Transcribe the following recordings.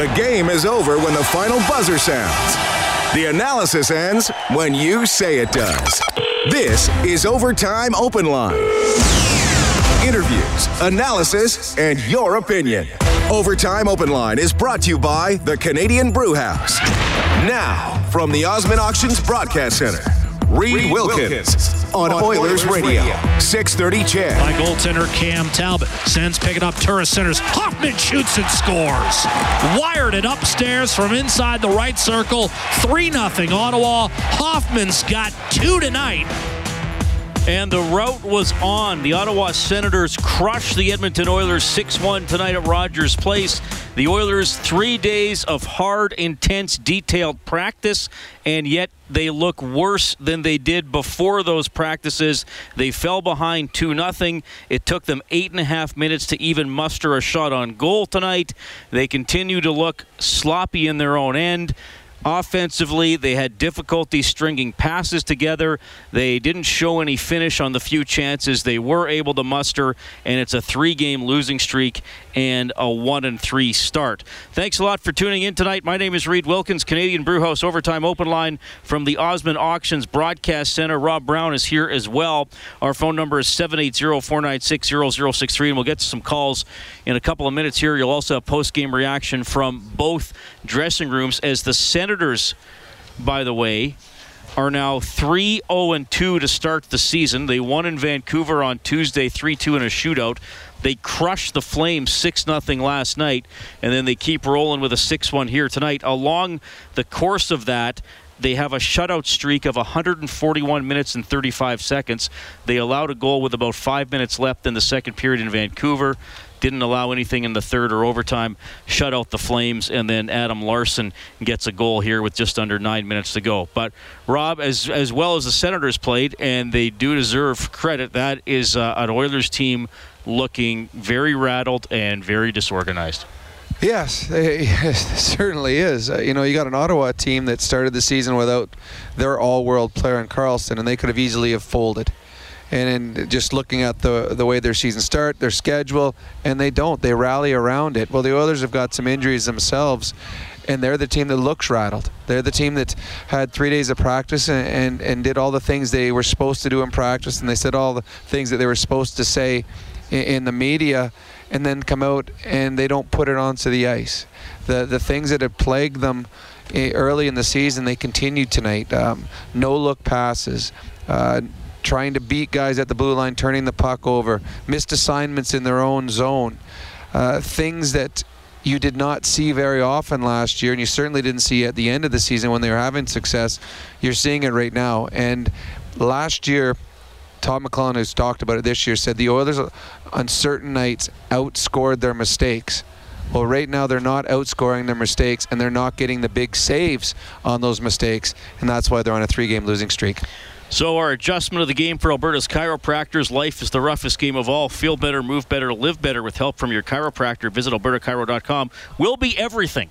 The game is over when the final buzzer sounds. The analysis ends when you say it does. This is Overtime Open Line. Interviews, analysis, and your opinion. Overtime Open Line is brought to you by the Canadian Brew House. Now, from the Osmond Auctions Broadcast Center, Reed Wilkins on Oilers Radio, 630 CHED. By goaltender Cam Talbot. Sends picking up Turris centers. Hoffman shoots and scores. Wired it upstairs from inside the right circle. 3 0 Ottawa. Hoffman's got two tonight. And the route was on. The Ottawa Senators crushed the Edmonton Oilers 6 1 tonight at Rogers Place. The Oilers, three days of hard, intense, detailed practice, and yet they look worse than they did before those practices. They fell behind 2 0. It took them eight and a half minutes to even muster a shot on goal tonight. They continue to look sloppy in their own end. Offensively, they had difficulty stringing passes together. They didn't show any finish on the few chances they were able to muster, and it's a three-game losing streak and a one and three start. Thanks a lot for tuning in tonight. My name is Reed Wilkins, Canadian Brewhouse Overtime Open Line from the Osmond Auctions Broadcast Center. Rob Brown is here as well. Our phone number is 780-496-0063, and we'll get to some calls in a couple of minutes here. You'll also have post-game reaction from both dressing rooms as the Senators, by the way, are now 3 0 2 to start the season. They won in Vancouver on Tuesday 3 2 in a shootout. They crushed the Flames 6 0 last night, and then they keep rolling with a 6 1 here tonight. Along the course of that, they have a shutout streak of 141 minutes and 35 seconds. They allowed a goal with about five minutes left in the second period in Vancouver didn't allow anything in the third or overtime, shut out the Flames, and then Adam Larsson gets a goal here with just under nine minutes to go. But Rob, as as well as the Senators played, and they do deserve credit, that is uh, an Oilers team looking very rattled and very disorganized. Yes, it certainly is. Uh, you know, you got an Ottawa team that started the season without their all-world player in Karlsson, and they could have easily have folded and just looking at the the way their season start, their schedule, and they don't. They rally around it. Well, the Oilers have got some injuries themselves, and they're the team that looks rattled. They're the team that had three days of practice and, and, and did all the things they were supposed to do in practice, and they said all the things that they were supposed to say in, in the media, and then come out and they don't put it onto the ice. The the things that had plagued them eh, early in the season, they continued tonight. Um, no look passes. Uh, trying to beat guys at the blue line, turning the puck over, missed assignments in their own zone, uh, things that you did not see very often last year, and you certainly didn't see at the end of the season when they were having success. You're seeing it right now. And last year, Todd McLellan, who's talked about it this year, said the Oilers on certain nights outscored their mistakes. Well, right now they're not outscoring their mistakes, and they're not getting the big saves on those mistakes, and that's why they're on a three-game losing streak. So, our adjustment of the game for Alberta's chiropractors life is the roughest game of all. Feel better, move better, live better with help from your chiropractor. Visit albertachiro.com. Will be everything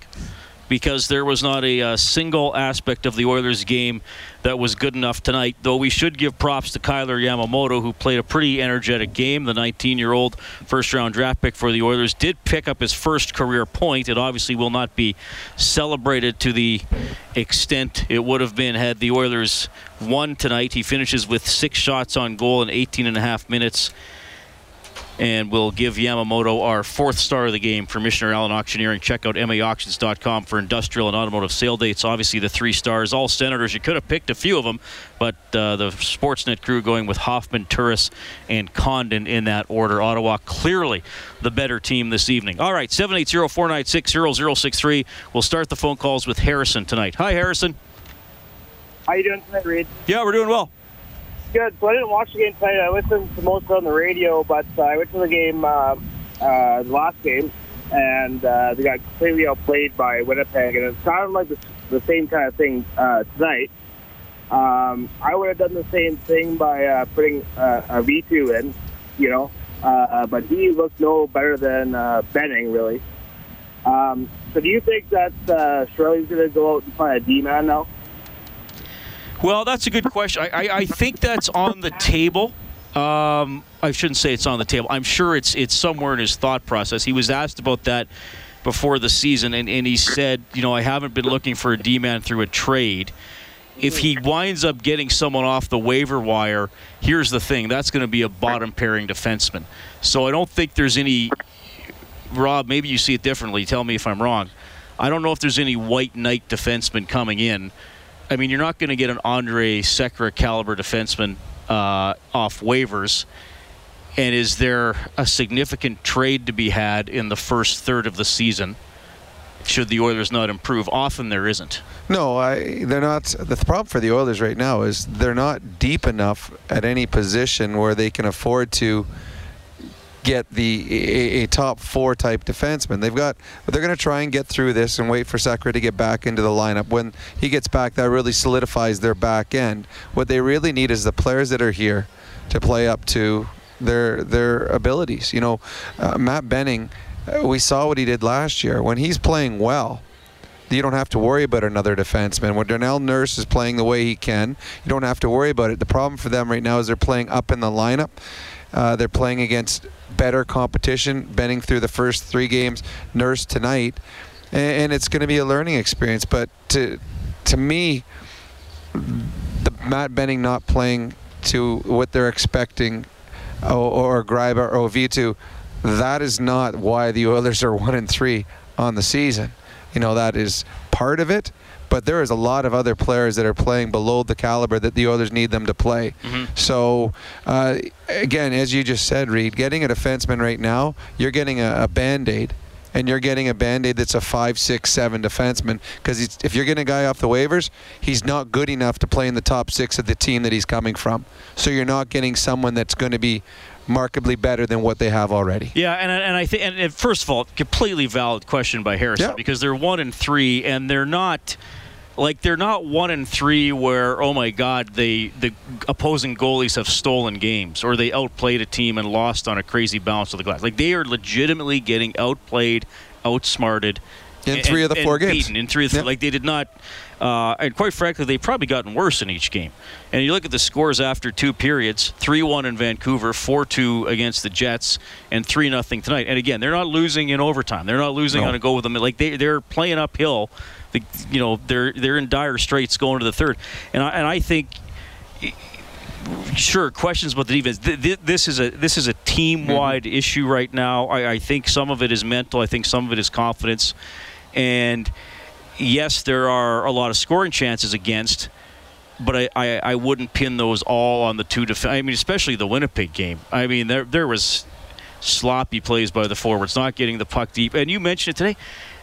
because there was not a, a, single aspect of the Oilers game that was good enough tonight. Though we should give props to Kailer Yamamoto, who played a pretty energetic game. The 19-year-old first-round draft pick for the Oilers did pick up his first career point. It obviously will not be celebrated to the extent it would have been had the Oilers won tonight. He finishes with six shots on goal in 18 and a half minutes and we'll give Yamamoto our fourth star of the game for Michener Allen Auctioneering. Check out maauctions.com for industrial and automotive sale dates. Obviously, the three stars, all Senators. You could have picked a few of them, but uh, the Sportsnet crew going with Hoffman, Turris, and Condon in that order. Ottawa clearly the better team this evening. All right, 780-496-0063. We'll start the phone calls with Harrison tonight. Hi, Harrison. How you doing tonight, Reed? Yeah, we're doing well. Good. So I didn't watch the game tonight. I listened to most of it on the radio, but uh, I went to the game, uh, uh, the last game, and uh, they got completely outplayed by Winnipeg, and it sounded like the, the same kind of thing uh, tonight. Um, I would have done the same thing by uh, putting uh, Auvitu in, you know, uh, uh, but he looked no better than uh, Benning, really. Um, so do you think that uh, Chiarelli's going to go out and find a D-man now? Well, that's a good question. I, I, I think that's on the table. Um, I shouldn't say it's on the table. I'm sure it's it's somewhere in his thought process. He was asked about that before the season, and, and he said, you know, I haven't been looking for a D man through a trade. If he winds up getting someone off the waiver wire, here's the thing that's going to be a bottom pairing defenseman. So I don't think there's any. Rob, maybe you see it differently. Tell me if I'm wrong. I don't know if there's any white knight defenseman coming in. I mean, you're not going to get an Andre Sekera caliber defenseman uh, off waivers. And is there a significant trade to be had in the first third of the season? Should the Oilers not improve? Often there isn't. No, I, they're not. The problem for the Oilers right now is they're not deep enough at any position where they can afford to get the a, a top four type defenseman. They've got. They're going to try and get through this and wait for Sekera to get back into the lineup. When he gets back, that really solidifies their back end. What they really need is the players that are here to play up to their their abilities. You know, uh, Matt Benning, uh, we saw what he did last year. When he's playing well, you don't have to worry about another defenseman. When Darnell Nurse is playing the way he can, you don't have to worry about it. The problem for them right now is they're playing up in the lineup. Uh, they're playing against better competition. Benning through the first three games, Nurse tonight, and, and it's going to be a learning experience. But to to me, the Matt Benning not playing to what they're expecting or, or Gryba or Vitu, that is not why the Oilers are one and three on the season. You know that is part of it, but there is a lot of other players that are playing below the caliber that the Oilers need them to play. Mm-hmm. So, uh, again, as you just said, Reed, getting a defenseman right now, you're getting a, a band aid. And you're getting a band aid that's a five, six, seven defenseman. Because if you're getting a guy off the waivers, he's not good enough to play in the top six of the team that he's coming from. So you're not getting someone that's going to be markedly better than what they have already. Yeah, and, and I think, and, and first of all, completely valid question by Harrison Yeah. because they're one and three, and they're not like they're not one and three where oh my god they the opposing goalies have stolen games or they outplayed a team and lost on a crazy bounce of the glass. Like they are legitimately getting outplayed, outsmarted. In and- three of the four games. beaten in three of the, like they did not uh, and quite frankly they've probably gotten worse in each game. And you look at the scores after two periods 3-1 in vancouver 4-2 against the jets and 3-0 tonight. And again they're not losing in overtime. They're not losing No. on a go with them. Like they, they're playing uphill. The, you know they're they're in dire straits going to the third. And I, and I think sure questions about the defense. Th- th- this is a this is a team wide issue right now. I, I think some of it is mental. I think some of it is confidence. And yes there are a lot of scoring chances against but I, I, I wouldn't pin those all on the two def- I mean especially the Winnipeg game I mean there there was sloppy plays by the forwards not getting the puck deep and you mentioned it today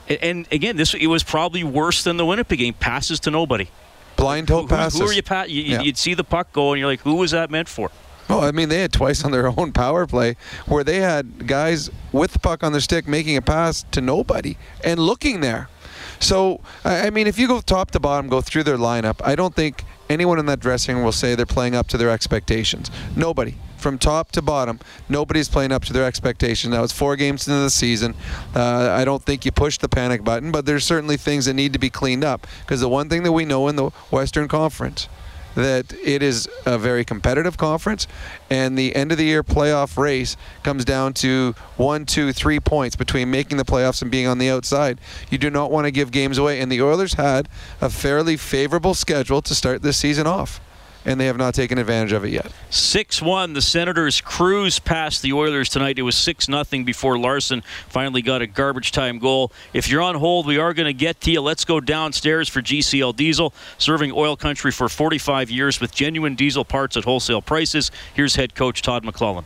and, and again this it was probably worse than the Winnipeg game passes to nobody Blind toe who, passes. who are you pat? You, Yeah. You'd see the puck go, and you're like, "Who was that meant for?" Well, I mean, they had twice on their own power play where they had guys with the puck on their stick making a pass to nobody and looking there. So, I mean, if you go top to bottom, go through their lineup, I don't think anyone in that dressing room will say they're playing up to their expectations. Nobody. From top to bottom, nobody's playing up to their expectations. That was four games into the season. Uh, I don't think you push the panic button, but there's certainly things that need to be cleaned up. Because the one thing that we know in the Western Conference that it is a very competitive conference, and the end of the year playoff race comes down to one, two, three points between making the playoffs and being on the outside. You do not want to give games away, and the Oilers had a fairly favorable schedule to start this season off, and they have not taken advantage of it yet. 6 1. The Senators cruise past the Oilers tonight. It was 6 0 before Larsson finally got a garbage time goal. If you're on hold, we are going to get to you. Let's go downstairs for GCL Diesel, serving oil country for 45 years with genuine diesel parts at wholesale prices. Here's head coach Todd McLellan.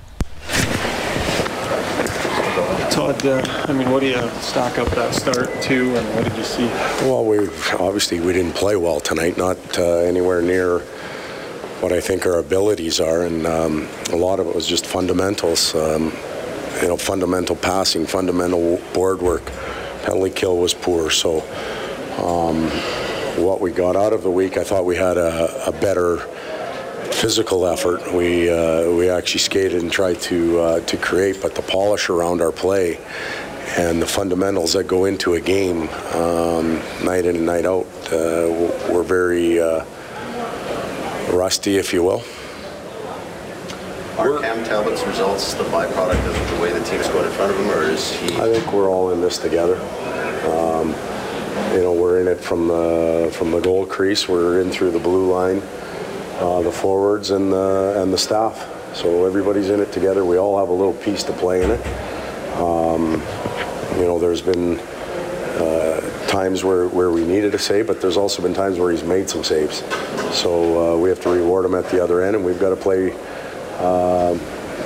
Todd, uh, I mean, what do you stock up that start to, and what did you see? Well, we obviously we didn't play well tonight, not uh, anywhere near what I think our abilities are, and um, a lot of it was just fundamentals. Um, you know, fundamental passing, fundamental board work. Penalty kill was poor, so um, what we got out of the week, I thought we had a, a better physical effort. We uh, we actually skated and tried to uh, to create, but the polish around our play and the fundamentals that go into a game, um, night in and night out, uh, were very uh, rusty, if you will. Are Cam Talbot's results the byproduct of the way the team's going in front of him, or is he? I think we're all in this together. Um, you know, we're in it from the from the goal crease. We're in through the blue line, uh, the forwards and the and the staff. So everybody's in it together. We all have a little piece to play in it. Um, you know, there's been uh, times where, where we needed a save, but there's also been times where he's made some saves. So uh, we have to reward him at the other end, and we've got to play uh,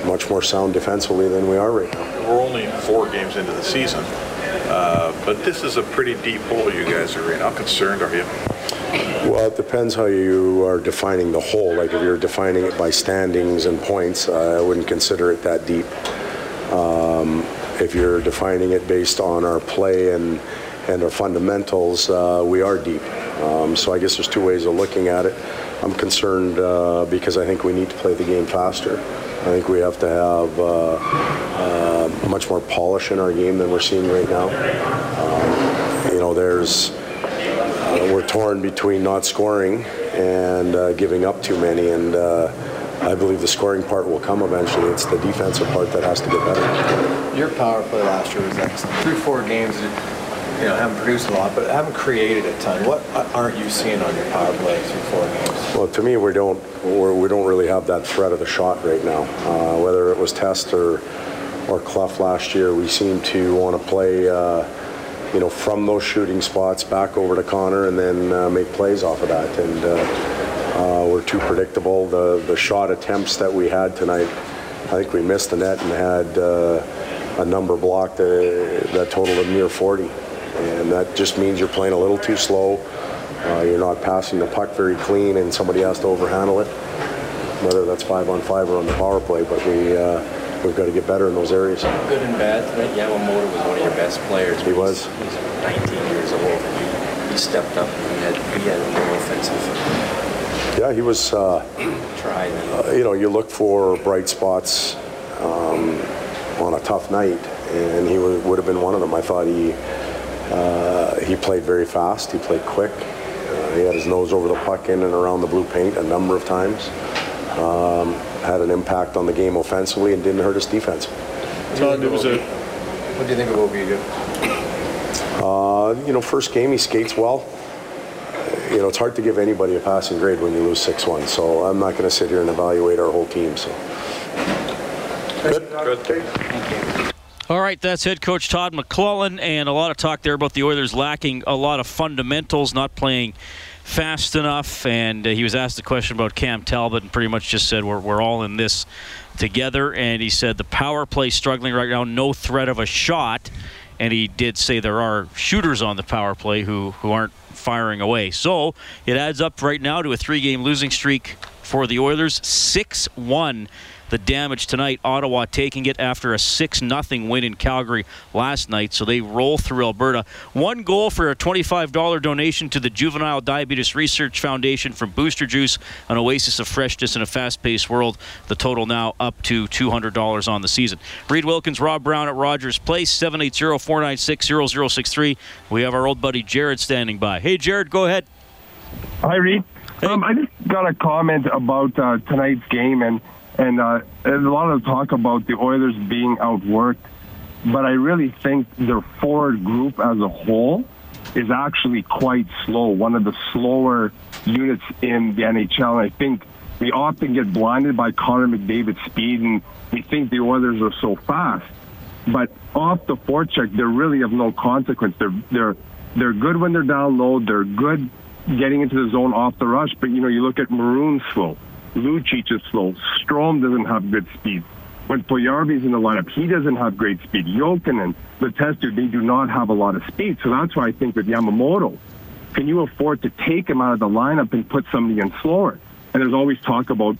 much more sound defensively than we are right now. We're only four games into the season, uh, but this is a pretty deep hole you guys are in. How concerned are you? Well, it depends how you are defining the hole. Like if you're defining it by standings and points, I wouldn't consider it that deep. Um, if you're defining it based on our play and and our fundamentals, uh, we are deep. Um, so I guess there's two ways of looking at it. I'm concerned uh, because I think we need to play the game faster. I think we have to have uh, uh much more polish in our game than we're seeing right now. Um, you know, there's uh, we're torn between not scoring and uh, giving up too many, and I believe the scoring part will come eventually. It's the defensive part that has to get better. Your power play last year was excellent. Through four games, you know, haven't produced a lot, but haven't created a ton. What aren't you seeing on your power plays four games? Well, to me, we don't we're, we do not really have that threat of the shot right now. Uh, whether it was Test or or last year, we seem to want to play. Uh, you know, from those shooting spots back over to Connor and then uh, make plays off of that. And uh, uh, we're too predictable. The the shot attempts that we had tonight, I think we missed the net and had uh, a number blocked that totaled a near 40 and that just means you're playing a little too slow. Uh, you're not passing the puck very clean, and somebody has to overhandle it. Whether that's five on five or on the power play, but we uh, we've got to get better in those areas. Good and bad tonight. Yamamoto was one of your best players. He was. He's, he's 19 years old, and he, he stepped up. And he had he had a little offensive. Yeah, he was. Uh, Tried. Uh, you know, you look for bright spots um, on a tough night, and he would, would have been one of them. I thought he uh, he played very fast. He played quick. Uh, he had his nose over the puck in and around the blue paint a number of times. Um, had an impact on the game offensively and didn't hurt us defense. Todd, it was a. What do you think it will be? Uh, you know, first game he skates well. You know, it's hard to give anybody a passing grade when you lose 6-1. So I'm not going to sit here and evaluate our whole team. So. Good. Good. All right, that's head coach Todd McLellan, and a lot of talk there about the Oilers lacking a lot of fundamentals, not playing fast enough. And uh, he was asked a question about Cam Talbot, and pretty much just said we're we're all in this together. And he said the power play struggling right now, no threat of a shot. And he did say there are shooters on the power play who who aren't firing away. So it adds up right now to a three-game losing streak for the Oilers, six one the damage tonight. Ottawa taking it after a 6 0 win in Calgary last night. So they roll through Alberta. One goal for a $25 donation to the Juvenile Diabetes Research Foundation from Booster Juice, an oasis of freshness in a fast paced world. The total now up to $200 on the season. Reed Wilkins, Rob Brown at Rogers Place, 780 496 0063. We have our old buddy Jared standing by. Hey, Jared, go ahead. Hi, Reed. Hey. Um, I just got a comment about uh, tonight's game, and and uh, a lot of talk about the Oilers being outworked, but I really think their forward group as a whole is actually quite slow. One of the slower units in the NHL. And I think we often get blinded by Connor McDavid's speed, and we think the Oilers are so fast. But off the forecheck, they're really of no consequence. They're they're they're good when they're down low. They're good getting into the zone off the rush. But you know, you look at Maroon's slow. Lucic is slow. Strome doesn't have good speed. When Puljujarvi's in the lineup, he doesn't have great speed. Jokinen, Letestu, they do not have a lot of speed. So that's why I think with Yamamoto, can you afford to take him out of the lineup and put somebody in slower? And there's always talk about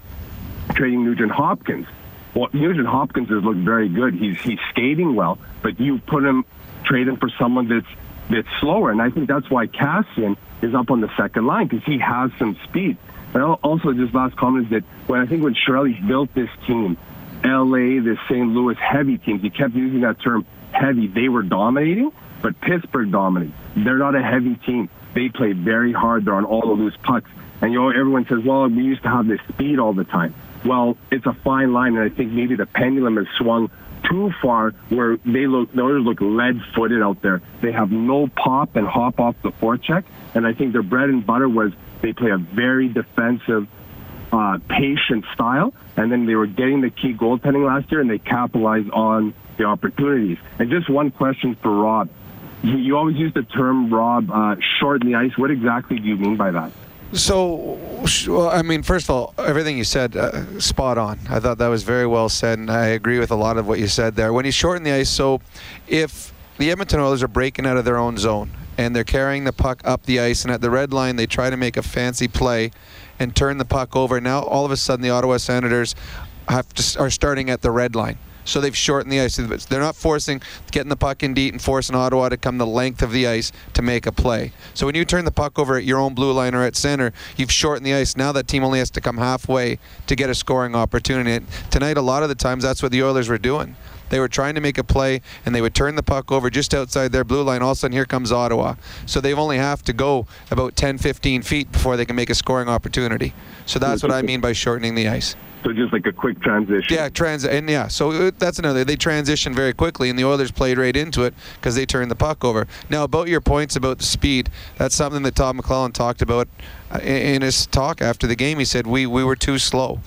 trading Nugent Hopkins. Well, Nugent Hopkins has looked very good. He's he's skating well, but you put him, trade him for someone that's that's slower. And I think that's why Kassian is up on the second line because he has some speed. And also, just last comment is that when I think when Chiarelli built this team, LA, the St. Louis heavy teams, he kept using that term heavy. They were dominating, but Pittsburgh dominated. They're not a heavy team. They play very hard. They're on all the loose pucks. And you know, everyone says, well, we used to have this speed all the time. Well, it's a fine line, and I think maybe the pendulum has swung too far where they look the Oilers look lead footed out there. They have no pop and hop off the forecheck, and I think their bread and butter was they play a very defensive, uh, patient style, and then they were getting the key goaltending last year, and they capitalized on the opportunities. And just one question for Rob. You, you always use the term, Rob, uh, shorten the ice. What exactly do you mean by that? So, well, I mean, first of all, everything you said, uh, spot on. I thought that was very well said, and I agree with a lot of what you said there. When you shorten the ice, so if the Edmonton Oilers are breaking out of their own zone and they're carrying the puck up the ice, and at the red line they try to make a fancy play and turn the puck over, now all of a sudden the Ottawa Senators have to, are starting at the red line so they've shortened the ice. They're not forcing getting the puck in deep and forcing Ottawa to come the length of the ice to make a play. So when you turn the puck over at your own blue line or at center, you've shortened the ice. Now that team only has to come halfway to get a scoring opportunity. Tonight, a lot of the times, that's what the Oilers were doing. They were trying to make a play, and they would turn the puck over just outside their blue line. All of a sudden, here comes Ottawa. So they only have to go about 10, 15 feet before they can make a scoring opportunity. So that's what I mean by shortening the ice. So just like a quick transition. Yeah, trans and yeah. So that's another. They transitioned very quickly, and the Oilers played right into it because they turned the puck over. Now about your points about the speed, that's something that Todd McLellan talked about uh, in his talk after the game. He said we we were too slow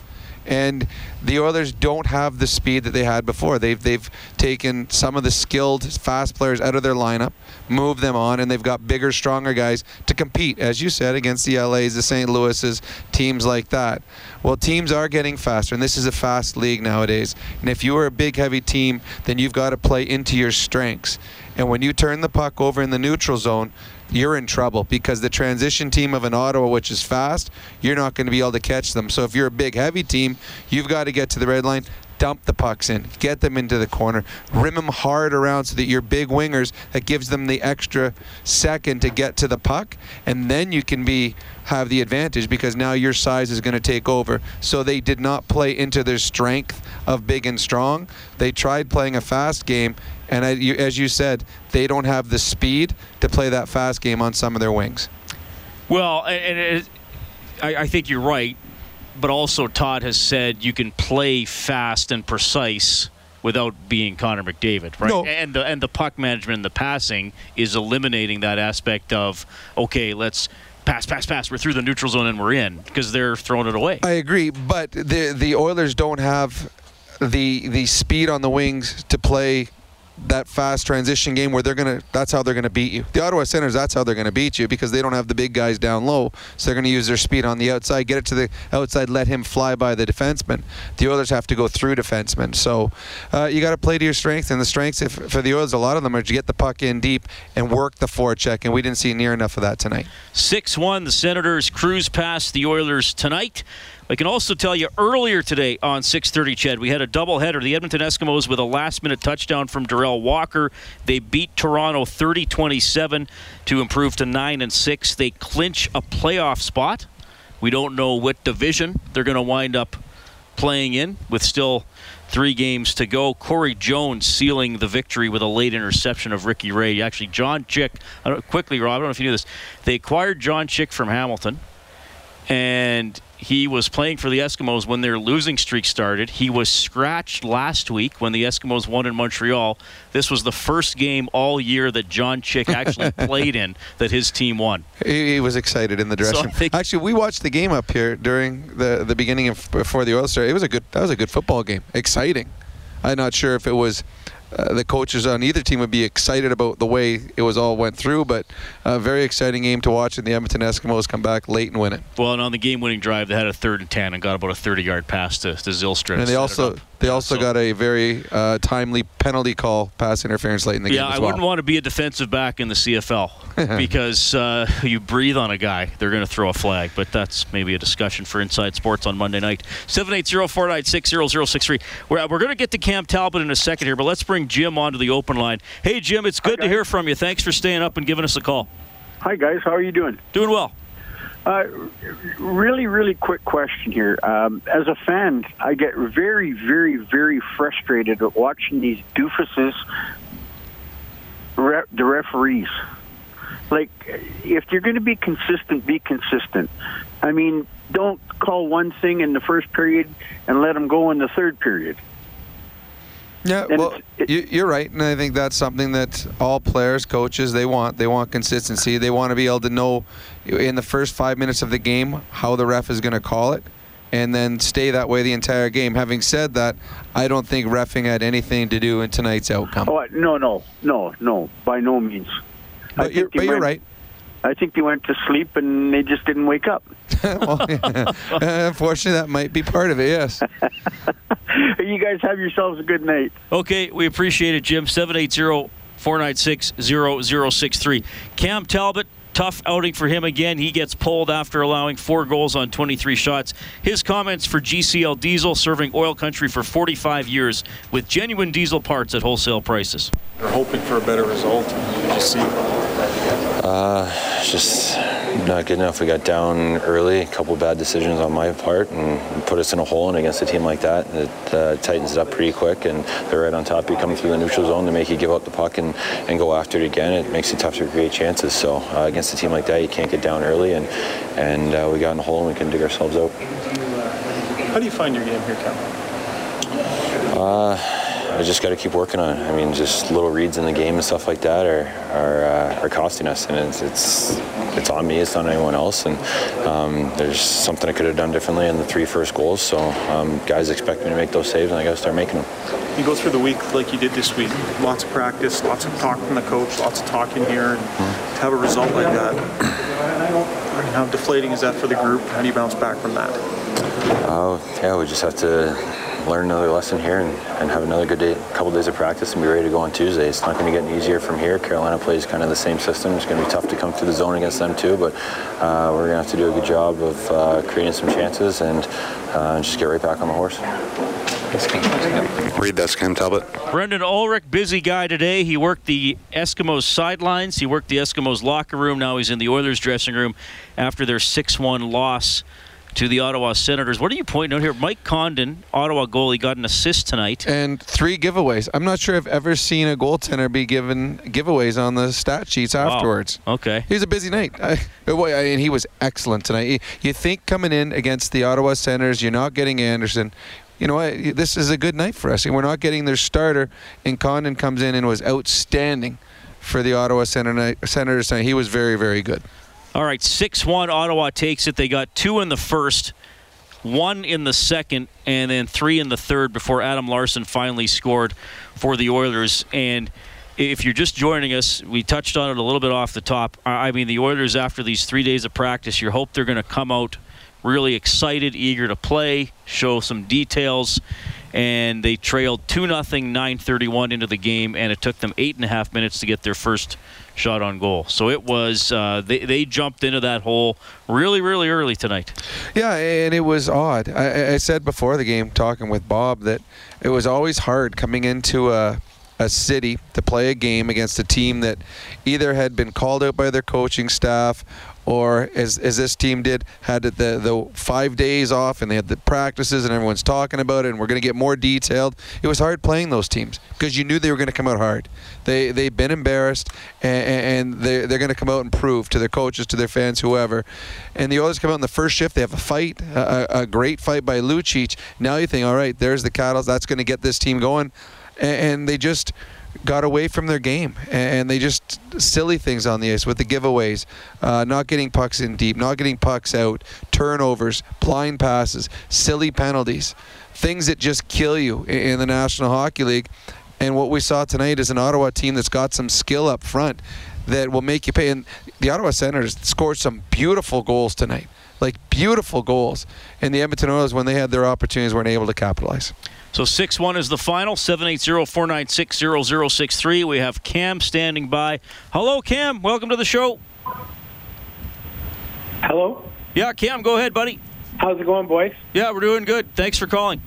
and the Oilers don't have the speed that they had before. They've they've taken some of the skilled fast players out of their lineup, moved them on, and they've got bigger, stronger guys to compete, as you said, against the LA's, the St. Louis's, teams like that. Well, teams are getting faster, and this is a fast league nowadays. And if you are a big, heavy team, then you've got to play into your strengths. And when you turn the puck over in the neutral zone, you're in trouble because the transition team of an Ottawa, which is fast, you're not going to be able to catch them. So if you're a big, heavy team, you've got to get to the red line, dump the pucks in, get them into the corner, rim them hard around so that your big wingers that gives them the extra second to get to the puck, and then you can be have the advantage because now your size is going to take over. So they did not play into their strength of big and strong. They tried playing a fast game, and as you said, they don't have the speed to play that fast game on some of their wings. Well, and I, I think you're right, but also Todd has said you can play fast and precise without being Connor McDavid, right? No. And the and the puck management and the passing is eliminating that aspect of okay, let's pass, pass, pass. We're through the neutral zone and we're in because they're throwing it away. I agree, but the the Oilers don't have the the speed on the wings to play that fast transition game where they're gonna that's how they're gonna beat you. The Ottawa Senators that's how they're gonna beat you because they don't have the big guys down low, so they're gonna use their speed on the outside, get it to the outside, let him fly by the defenseman. The Oilers have to go through defensemen, so uh, you got to play to your strengths. And the strengths if, for the Oilers, a lot of them are to get the puck in deep and work the forecheck, and we didn't see near enough of that tonight. Six one, the Senators cruise past the Oilers tonight. I can also tell you earlier today on 6:30, CHED, we had a doubleheader. The Edmonton Eskimos with a last-minute touchdown from Derel Walker. They beat Toronto 30-27 to improve to nine and six. They clinch a playoff spot. We don't know what division they're going to wind up playing in, with still three games to go. Corey Jones sealing the victory with a late interception of Ricky Ray. Actually, John Chick. quickly, Rob. I don't know if you knew this. They acquired John Chick from Hamilton and he was playing for the Eskimos when their losing streak started. He was scratched last week when the Eskimos won in Montreal. This was the first game all year that John Chick actually played in that his team won. He, he was excited in the dressing So room. Actually, we watched the game up here during the the beginning of before the Oil. It was a good that was a good football game. Exciting. I'm not sure if it was uh, the coaches on either team would be excited about the way it was all went through, but a very exciting game to watch, and the Edmonton Eskimos come back late and win it. Well, and on the game-winning drive, they had a third and ten and got about a 30-yard pass to, to Zylstra. And they also. They also so- got a very uh, timely penalty call, pass interference late in the yeah, game as I well. wouldn't want to be a defensive back in the CFL because uh, you breathe on a guy, they're going to throw a flag. But that's maybe a discussion for Inside Sports on Monday night. 780-496-0063. We're, we're going to get to Cam Talbot in a second here, but let's bring Jim onto the open line. Hey, Jim, it's good to hear from you. Thanks for staying up and giving us a call. Hi, guys. How are you doing? Doing well. Uh, really, really quick question here. Um, as a fan, I get very, very, very frustrated at watching these doofuses, re- the referees. Like, if you're going to be consistent, be consistent. I mean, don't call one thing in the first period and let them go in the third period. Yeah, well, you, you're right, and I think that's something that all players, coaches, they want. They want consistency. They want to be able to know in the first five minutes of the game how the ref is going to call it, and then stay that way the entire game. Having said that, I don't think refing had anything to do in tonight's outcome. Oh no, no, no, no, by no means. But you're, but you're right. I think they went to sleep and they just didn't wake up. well, yeah. Unfortunately, that might be part of it. Yes. you guys have yourselves a good night. Okay, we appreciate it, Jim. 780 496 0063. Cam Talbot, tough outing for him again. He gets pulled after allowing four goals on 23 shots. His comments for GCL Diesel, serving oil country for 45 years with genuine diesel parts at wholesale prices. They're hoping for a better result. Did you see? Uh, just not good enough. We got down early, a couple bad decisions on my part, and put us in a hole. And against a team like that, it uh, tightens it up pretty quick. And they're right on top of you, coming through the neutral zone to make you give up the puck and, and go after it again. It makes it tough to create chances. So uh, against a team like that, you can't get down early. And and uh, we got in a hole and we couldn't dig ourselves out. How do you find your game here, Cam? Uh, I just got to keep working on it. I mean, just little reads in the game and stuff like that are are, uh, are costing us, and it's, it's it's on me. It's not anyone else. And um, there's something I could have done differently in the three first goals. So um, guys expect me to make those saves, and I got to start making them. You go through the week like you did this week. Lots of practice, lots of talk from the coach, lots of talking here, and Mm-hmm. to have a result like that. I mean, how deflating is that for the group? How do you bounce back from that? Oh, yeah, we just have to learn another lesson here and, and have another good day, a couple days of practice and be ready to go on Tuesday. It's not going to get any easier from here. Carolina plays kind of the same system. It's going to be tough to come through the zone against them too, but uh, we're going to have to do a good job of uh, creating some chances and uh, just get right back on the horse. Read that, Cam Talbot. Brendan Ulrich, busy guy today. He worked the Eskimos sidelines. He worked the Eskimos locker room. Now he's in the Oilers dressing room after their 6-1 loss to the Ottawa Senators. What are you pointing out here? Mike Condon, Ottawa goalie, got an assist tonight. And three giveaways. I'm not sure I've ever seen a goaltender be given giveaways on the stat sheets Wow. afterwards. Okay. He was a busy night. I, I, and he was excellent tonight. You, think coming in against the Ottawa Senators, you're not getting Anderson. You know what? This is a good night for us. And we're not getting their starter. And Condon comes in and was outstanding for the Ottawa Senator- Senators tonight. He was very, very good. All right, 6 1, Ottawa takes it. They got two in the first, one in the second, and then three in the third before Adam Larsson finally scored for the Oilers. And if you're just joining us, we touched on it a little bit off the top. I mean, the Oilers, after these three days of practice, you hope they're going to come out really excited, eager to play, show some details. And they trailed 2 0, 9.31 into the game, and it took them eight and a half minutes to get their first shot on goal. So it was, uh, they, they jumped into that hole really, really early tonight. Yeah, and it was odd. I, I said before the game, talking with Bob, that it was always hard coming into a, a city to play a game against a team that either had been called out by their coaching staff or as, as this team did had the, the five days off and they had the practices and everyone's talking about it and we're going to get more detailed. It was hard playing those teams because you knew they were going to come out hard. They, they've been embarrassed and, and they're, they're going to come out and prove to their coaches to their fans whoever. And the Oilers come out in the first shift they have a fight a, a great fight by Lucic. Now you think all right there's the Cattles that's going to get this team going. And, and they just got away from their game and they just silly things on the ice with the giveaways, uh, not getting pucks in deep, not getting pucks out, turnovers, blind passes, silly penalties, things that just kill you in the National Hockey League. And what we saw tonight is an Ottawa team that's got some skill up front that will make you pay. And the Ottawa Senators scored some beautiful goals tonight, like beautiful goals. And the Edmonton Oilers, when they had their opportunities, weren't able to capitalize. So 6 1 is the final. 780 496 0063. We have Cam standing by. Hello, Cam. Welcome to the show. Hello? Yeah, Cam, go ahead, buddy. How's it going, boys? Yeah, we're doing good. Thanks for calling.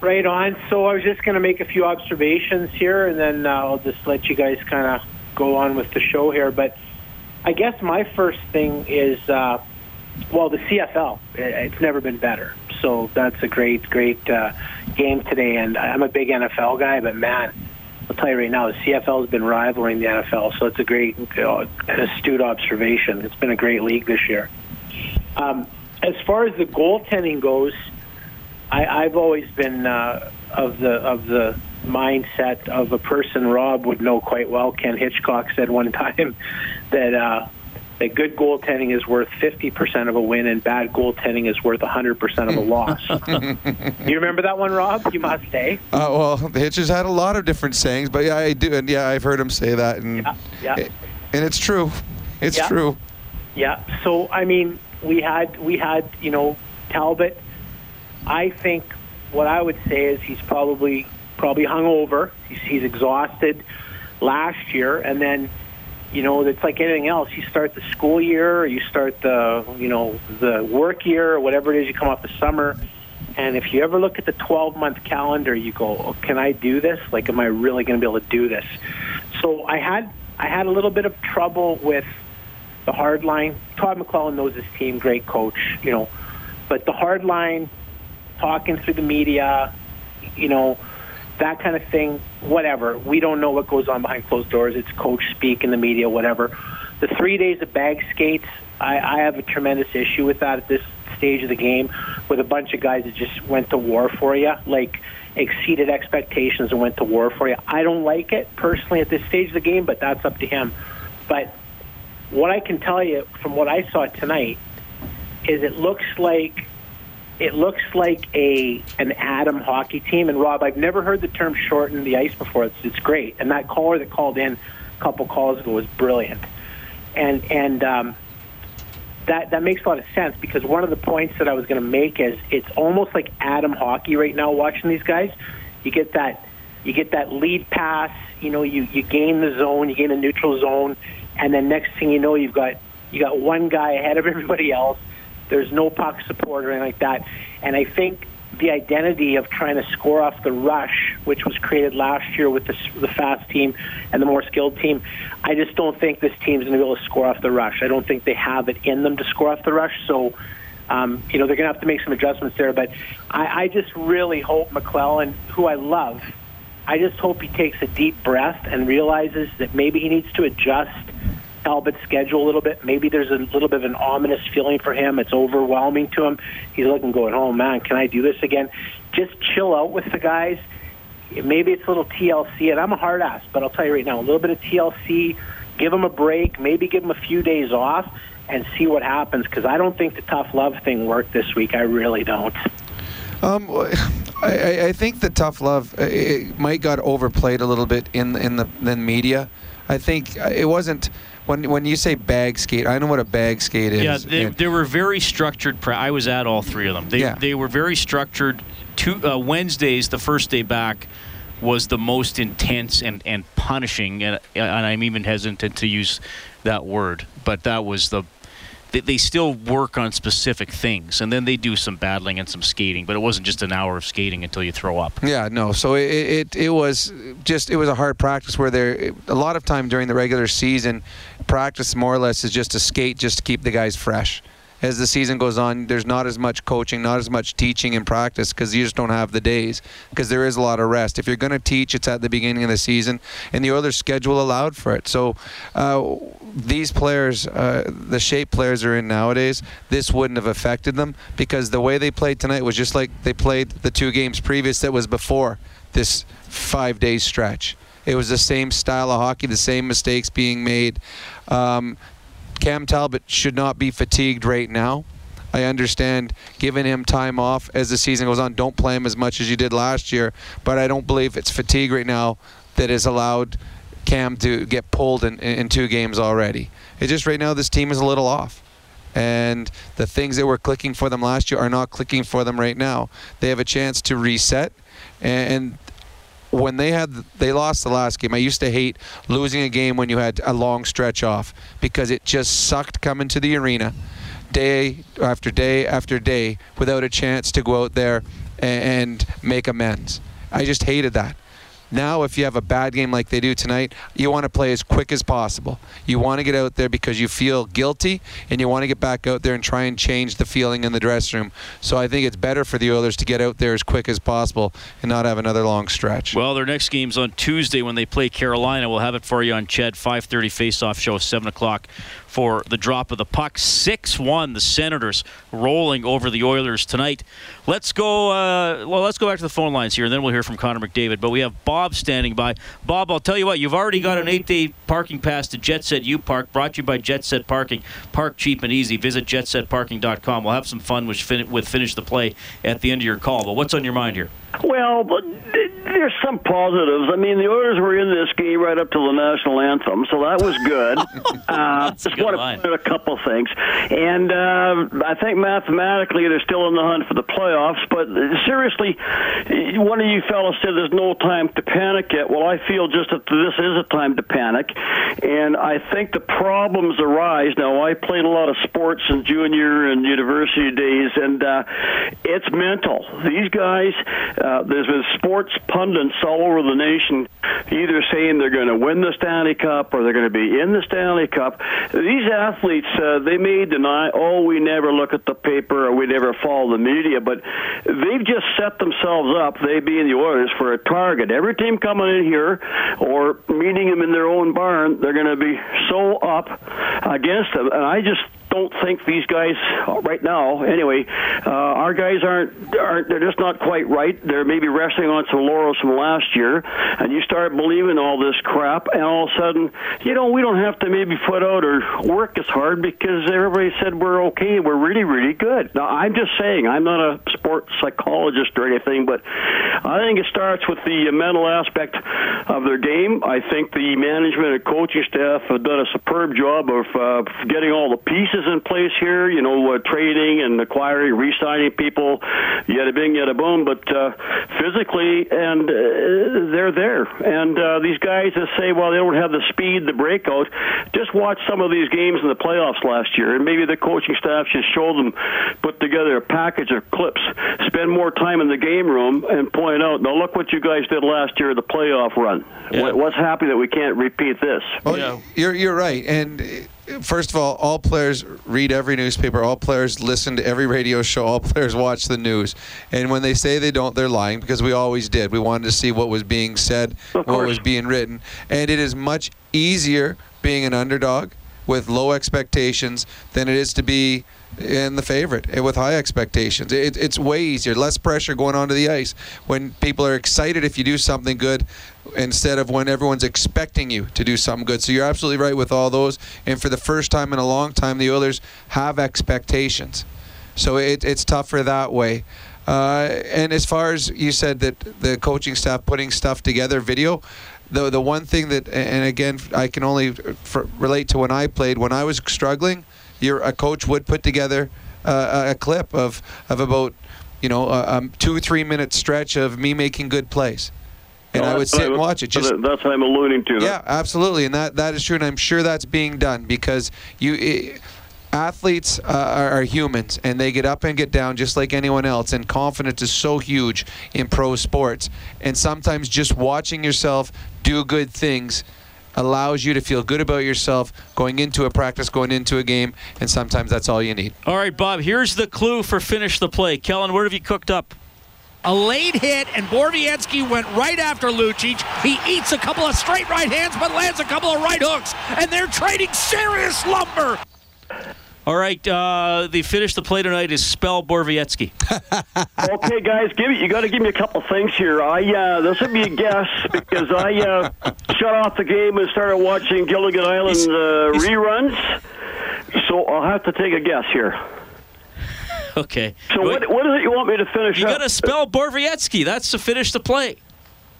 Right on. So I was just going to make a few observations here, and then uh, I'll just let you guys kind of go on with the show here. But I guess my first thing is, uh, well, the CFL. It's never been better. So that's a great, great uh, game today. And I'm a big NFL guy, but man, I'll tell you right now, the CFL has been rivaling the NFL. So it's a great, uh, astute observation. It's been a great league this year. Um, as far as the goaltending goes, I, I've always been uh, of the of the mindset of a person Rob would know quite well. Ken Hitchcock said one time that uh, that good goaltending is worth 50% of a win and bad goaltending is worth 100% of a loss. you remember that one, Rob? You must say. Uh, well, Hitch has had a lot of different sayings, but yeah, I do, and yeah, I've heard him say that, and yeah, yeah. and it's true. It's yeah. true. Yeah. So I mean, we had we had you know Talbot. I think what I would say is he's probably probably hungover. He's, he's exhausted last year, and then you know it's like anything else. You start the school year, or you start the you know the work year, or whatever it is. You come off the summer, and if you ever look at the 12 month calendar, you go, oh, "Can I do this? Like, am I really going to be able to do this?" So I had I had a little bit of trouble with the hard line. Todd McLellan knows his team, great coach, you know, but the hard line, talking through the media, you know, that kind of thing, whatever. We don't know what goes on behind closed doors. It's coach speak in the media, whatever. The three days of bag skates, I, I have a tremendous issue with that at this stage of the game with a bunch of guys that just went to war for you, like exceeded expectations and went to war for you. I don't like it personally at this stage of the game, but that's up to him. But what I can tell you from what I saw tonight is it looks like it looks like a an atom hockey team. And Rob, I've never heard the term shorten the ice before. It's it's great. And that caller that called in a couple calls ago was brilliant. And and um, that that makes a lot of sense because one of the points that I was going to make is it's almost like atom hockey right now. Watching these guys, you get that you get that lead pass. You know, you you gain the zone, you gain the neutral zone, and then next thing you know, you've got you got one guy ahead of everybody else there's no puck support or anything like that. And I think the identity of trying to score off the rush, which was created last year with the, the fast team and the more skilled team, I just don't think this team's going to be able to score off the rush. I don't think they have it in them to score off the rush. So, um, you know, they're going to have to make some adjustments there. But I, I just really hope McLellan, who I love, I just hope he takes a deep breath and realizes that maybe he needs to adjust Talbot's schedule a little bit. Maybe there's a little bit of an ominous feeling for him. It's overwhelming to him. He's looking, going, "Oh man, can I do this again?" Just chill out with the guys. Maybe it's a little TLC, and I'm a hard ass, but I'll tell you right now, a little bit of TLC. Give him a break. Maybe give him a few days off and see what happens. Because I don't think the tough love thing worked this week. I really don't. Um, I, I think the tough love it might got overplayed a little bit in in the, the media. I think uh, it wasn't when when you say bag skate, I know what a bag skate is. Yeah, they, they were very structured. Pra- I was at all three of them. They Yeah. they were very structured. Two uh, Wednesdays, the first day back, was the most intense and and punishing, and and I'm even hesitant to use that word, but that was the. They, they still work on specific things, and then they do some battling and some skating. But it wasn't just an hour of skating until you throw up. Yeah, no. So it, it it was just it was a hard practice where there a lot of time during the regular season, practice more or less is just to skate just to keep the guys fresh. As the season goes on, there's not as much coaching, not as much teaching and practice because you just don't have the days because there is a lot of rest. If you're going to teach, it's at the beginning of the season, and the other schedule allowed for it. So uh, these players, uh, the shape players are in nowadays, this wouldn't have affected them because the way they played tonight was just like they played the two games previous that was before this five day stretch. It was the same style of hockey, the same mistakes being made. Um, Cam Talbot should not be fatigued right now. I understand giving him time off as the season goes on. Don't play him as much as you did last year, but I don't believe it's fatigue right now that has allowed Cam to get pulled in, in two games already. It's just right now this team is a little off. And the things that were clicking for them last year are not clicking for them right now. They have a chance to reset, and when they had they lost the last game, I used to hate losing a game when you had a long stretch off because it just sucked coming to the arena day after day after day without a chance to go out there and make amends. I just hated that. Now, if you have a bad game like they do tonight, you want to play as quick as possible. You want to get out there because you feel guilty, and you want to get back out there and try and change the feeling in the dressing room. So I think it's better for the Oilers to get out there as quick as possible and not have another long stretch. Well, their next game's on Tuesday when they play Carolina. We'll have it for you on Ched 5:30 face-off show, 7 o'clock for the drop of the puck. 6-1, the Senators rolling over the Oilers tonight. Let's go. Uh, well, let's go back to the phone lines here, and then we'll hear from Connor McDavid. But we have Bob standing by. Bob, I'll tell you what. You've already got an eight-day parking pass to Jet Set U Park, brought to you by Jet Set Parking. Park cheap and easy. Visit jetsetparking.com. We'll have some fun with, fin- with finish the play at the end of your call. But what's on your mind here? Well, but there's some positives. I mean, the Oilers were in this game right up to the national anthem, so that was good. uh, just want to point out a couple things, and uh, I think mathematically they're still in the hunt for the playoffs. But seriously, one of you fellows said there's no time to panic yet. Well, I feel just that this is a time to panic, and I think the problems arise. Now, I played a lot of sports in junior and university days, and uh, it's mental. These guys. Uh, there's been sports pundits all over the nation either saying they're going to win the Stanley Cup or they're going to be in the Stanley Cup. These athletes, uh, they may deny, oh, we never look at the paper or we never follow the media, but they've just set themselves up, they being the Oilers, for a target. Every team coming in here or meeting them in their own barn, they're going to be so up against them. And I just don't think these guys right now. Anyway, uh, our guys aren't aren't they're just not quite right. They're maybe resting on some laurels from last year, and you start believing all this crap, and all of a sudden, you know, we don't have to maybe put out or work as hard because everybody said we're okay. We're really really good. Now I'm just saying I'm not a sports psychologist or anything, but I think it starts with the mental aspect of their game. I think the management and coaching staff have done a superb job of uh, getting all the pieces in place here. You know, uh, trading and acquiring, re-signing people, yada bing, yada boom. But uh, physically, and uh, they're there. And uh, these guys that say, well, they don't have the speed, the breakout. Just watch some of these games in the playoffs last year, and maybe the coaching staff should show them, put together a package of clips, spend more time in the game room, and point out, now look what you guys did last year, at the playoff run. Yeah. What's happening that we can't repeat this? Well, you're you're right. And uh, first of all, all players read every newspaper. All players listen to every radio show. All players watch the news. And when they say they don't, they're lying because we always did. We wanted to see what was being said, what was being written, and it is much easier being an underdog with low expectations than it is to be in the favorite and with high expectations. It, it's way easier, less pressure going onto the ice when people are excited if you do something good instead of when everyone's expecting you to do something good. So you're absolutely right with all those. And for the first time in a long time, the Oilers have expectations. So it, it's tougher that way. Uh, and as far as you said that the coaching staff putting stuff together, video, the the one thing that, and again, I can only f- relate to when I played. When I was struggling, your a coach would put together uh, a clip of of about you know a, a two or three minute stretch of me making good plays. And I would sit and watch it. Just that's what I'm alluding to. yeah, absolutely, and that that is true, and I'm sure that's being done because you. i athletes uh, are, are humans and they get up and get down just like anyone else and confidence is so huge in pro sports and sometimes just watching yourself do good things allows you to feel good about yourself going into a practice going into a game and sometimes that's all you need All right, Bob, here's the clue for finish the play. Kellen, what have you cooked up? A late hit, and Borowiecki went right after Lucic. He eats a couple of straight right hands, but lands a couple of right hooks, and they're trading serious lumber. All right, uh, the finish the play tonight is spell Borowiecki. okay, guys, give me, you got to give me a couple things here. I uh, this would be a guess because I uh, shut off the game and started watching Gilligan Island uh, reruns. So I'll have to take a guess here. Okay. So what, what is it you want me to finish? You got to spell Borowiecki. That's to finish the play.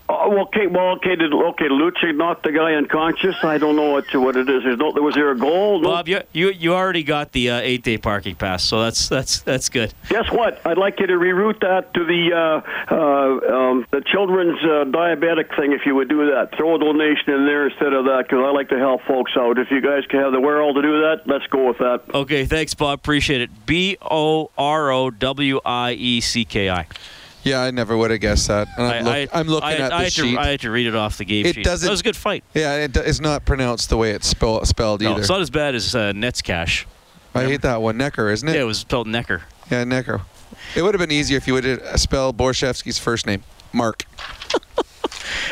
Oh, okay, well, okay, did okay, Lucic knocked the guy unconscious. I don't know what what it is. There's no, was there a goal? No. Bob, you you, you already got the uh, eight day parking pass, so that's that's that's good. Guess what? I'd like you to reroute that to the uh, uh, um, the children's uh, diabetic thing. If you would do that, throw a donation in there instead of that, because I like to help folks out. If you guys can have the wherewithal to do that, let's go with that. Okay, thanks, Bob. Appreciate it. B O R O W I E C K I. Yeah, I never would have guessed that. I'm, look, I'm looking I, at I the had sheet. To, I had to read it off the game It sheet. doesn't- That was a good fight. yeah, it, it's not pronounced the way it's spell, spelled No, either. it's not as bad as uh, Netscash. I hate that one. Necker, isn't it? Yeah, it was spelled Necker. Yeah, Necker. It would have been easier if you would have spelled Borshevsky's first name, Mark.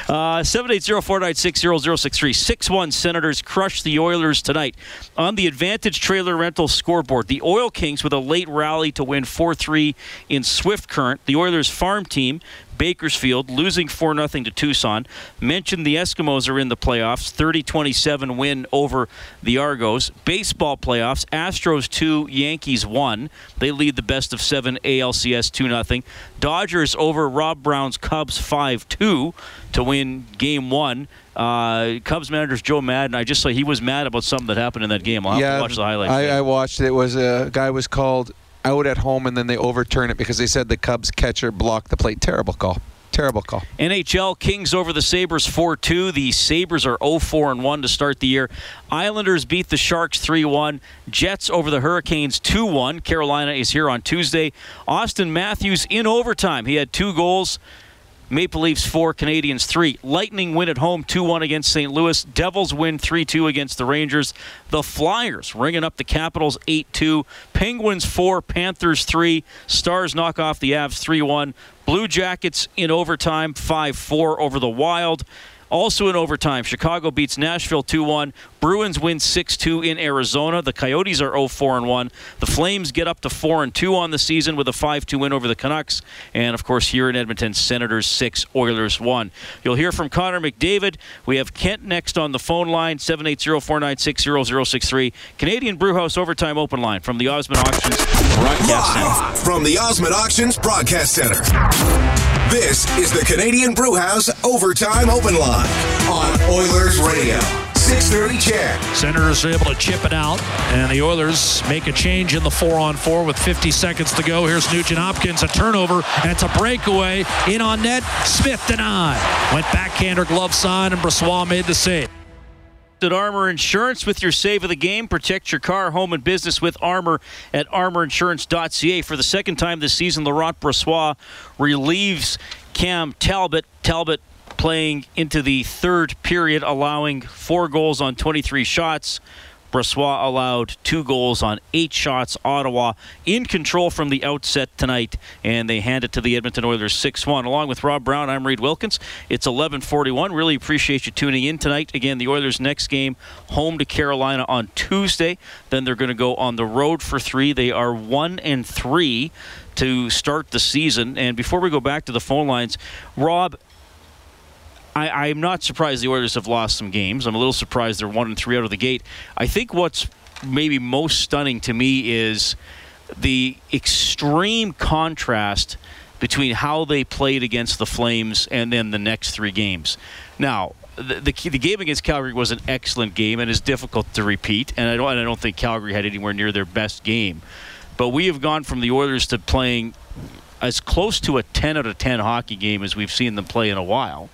Uh, 780-496-0063. 6-1 Senators crush the Oilers tonight. On the Advantage Trailer Rental scoreboard, the Oil Kings with a late rally to win 4-3 in Swift Current. The Oilers farm team, Bakersfield, losing 4-0 to Tucson. Mentioned the Eskimos are in the playoffs. 30-27 win over the Argos. Baseball playoffs, Astros 2, Yankees 1. They lead the best of 7 ALCS 2-0. Dodgers over Rob Brown's Cubs 5-2 to win game one. Uh, Cubs manager Joe Maddon. I just saw he was mad about something that happened in that game. I'll have yeah, to watch the highlights. I, I watched it. It was a guy was called out at home, and then they overturn it because they said the Cubs catcher blocked the plate. Terrible call. Terrible call. NHL Kings over the Sabres 4-2. The Sabres are 0-4 and 1 to start the year. Islanders beat the Sharks 3-1. Jets over the Hurricanes 2-1. Carolina is here on Tuesday. Auston Matthews in overtime. He had two goals. Maple Leafs 4, Canadiens 3. Lightning win at home 2 1 against St. Louis. Devils win 3 2 against the Rangers. The Flyers ringing up the Capitals 8 2. Penguins 4, Panthers 3. Stars knock off the Avs 3 1. Blue Jackets in overtime 5 4 over the Wild. Also in overtime, Chicago beats Nashville 2 1. Bruins win 6 2 in Arizona. The Coyotes are 0 4 1. The Flames get up to 4 2 on the season with a 5 2 win over the Canucks. And of course, here in Edmonton, Senators 6, Oilers 1. You'll hear from Connor McDavid. We have Kent next on the phone line 780 496 0063. Canadian Brewhouse Overtime Open Line from the Osmond Auctions Broadcast Center. From the Osmond Auctions Broadcast Center. This is the Canadian Brewhouse Overtime Open Line on Oilers Radio. 630 CHED. Senators are able to chip it out, and the Oilers make a change in the four on four with 50 seconds to go. Here's Nugent Hopkins, a turnover, and it's a breakaway. In on net, Smith denied. Went backhander glove side, and Brossoit made the save. At Armor Insurance with your save of the game. Protect your car, home, and business with Armor at armorinsurance.ca. For the second time this season, Laurent Brossoit relieves Cam Talbot. Talbot playing into the third period, allowing four goals on 23 shots. Brossoit allowed two goals on eight shots. Ottawa in control from the outset tonight, and they hand it to the Edmonton Oilers 6-1. Along with Rob Brown, I'm Reid Wilkins. It's 11:41. Really appreciate you tuning in tonight. Again, the Oilers' next game home to Carolina on Tuesday. Then they're going to go on the road for three. They are one and three to start the season. And before we go back to the phone lines, Rob, I, I'm not surprised the Oilers have lost some games. I'm a little surprised they're one and three out of the gate. I think what's maybe most stunning to me is the extreme contrast between how they played against the Flames and then the next three games. Now, the, the, the game against Calgary was an excellent game and is difficult to repeat. And I don't, and I don't think Calgary had anywhere near their best game. But we have gone from the Oilers to playing as close to a 10 out of 10 hockey game as we've seen them play in a while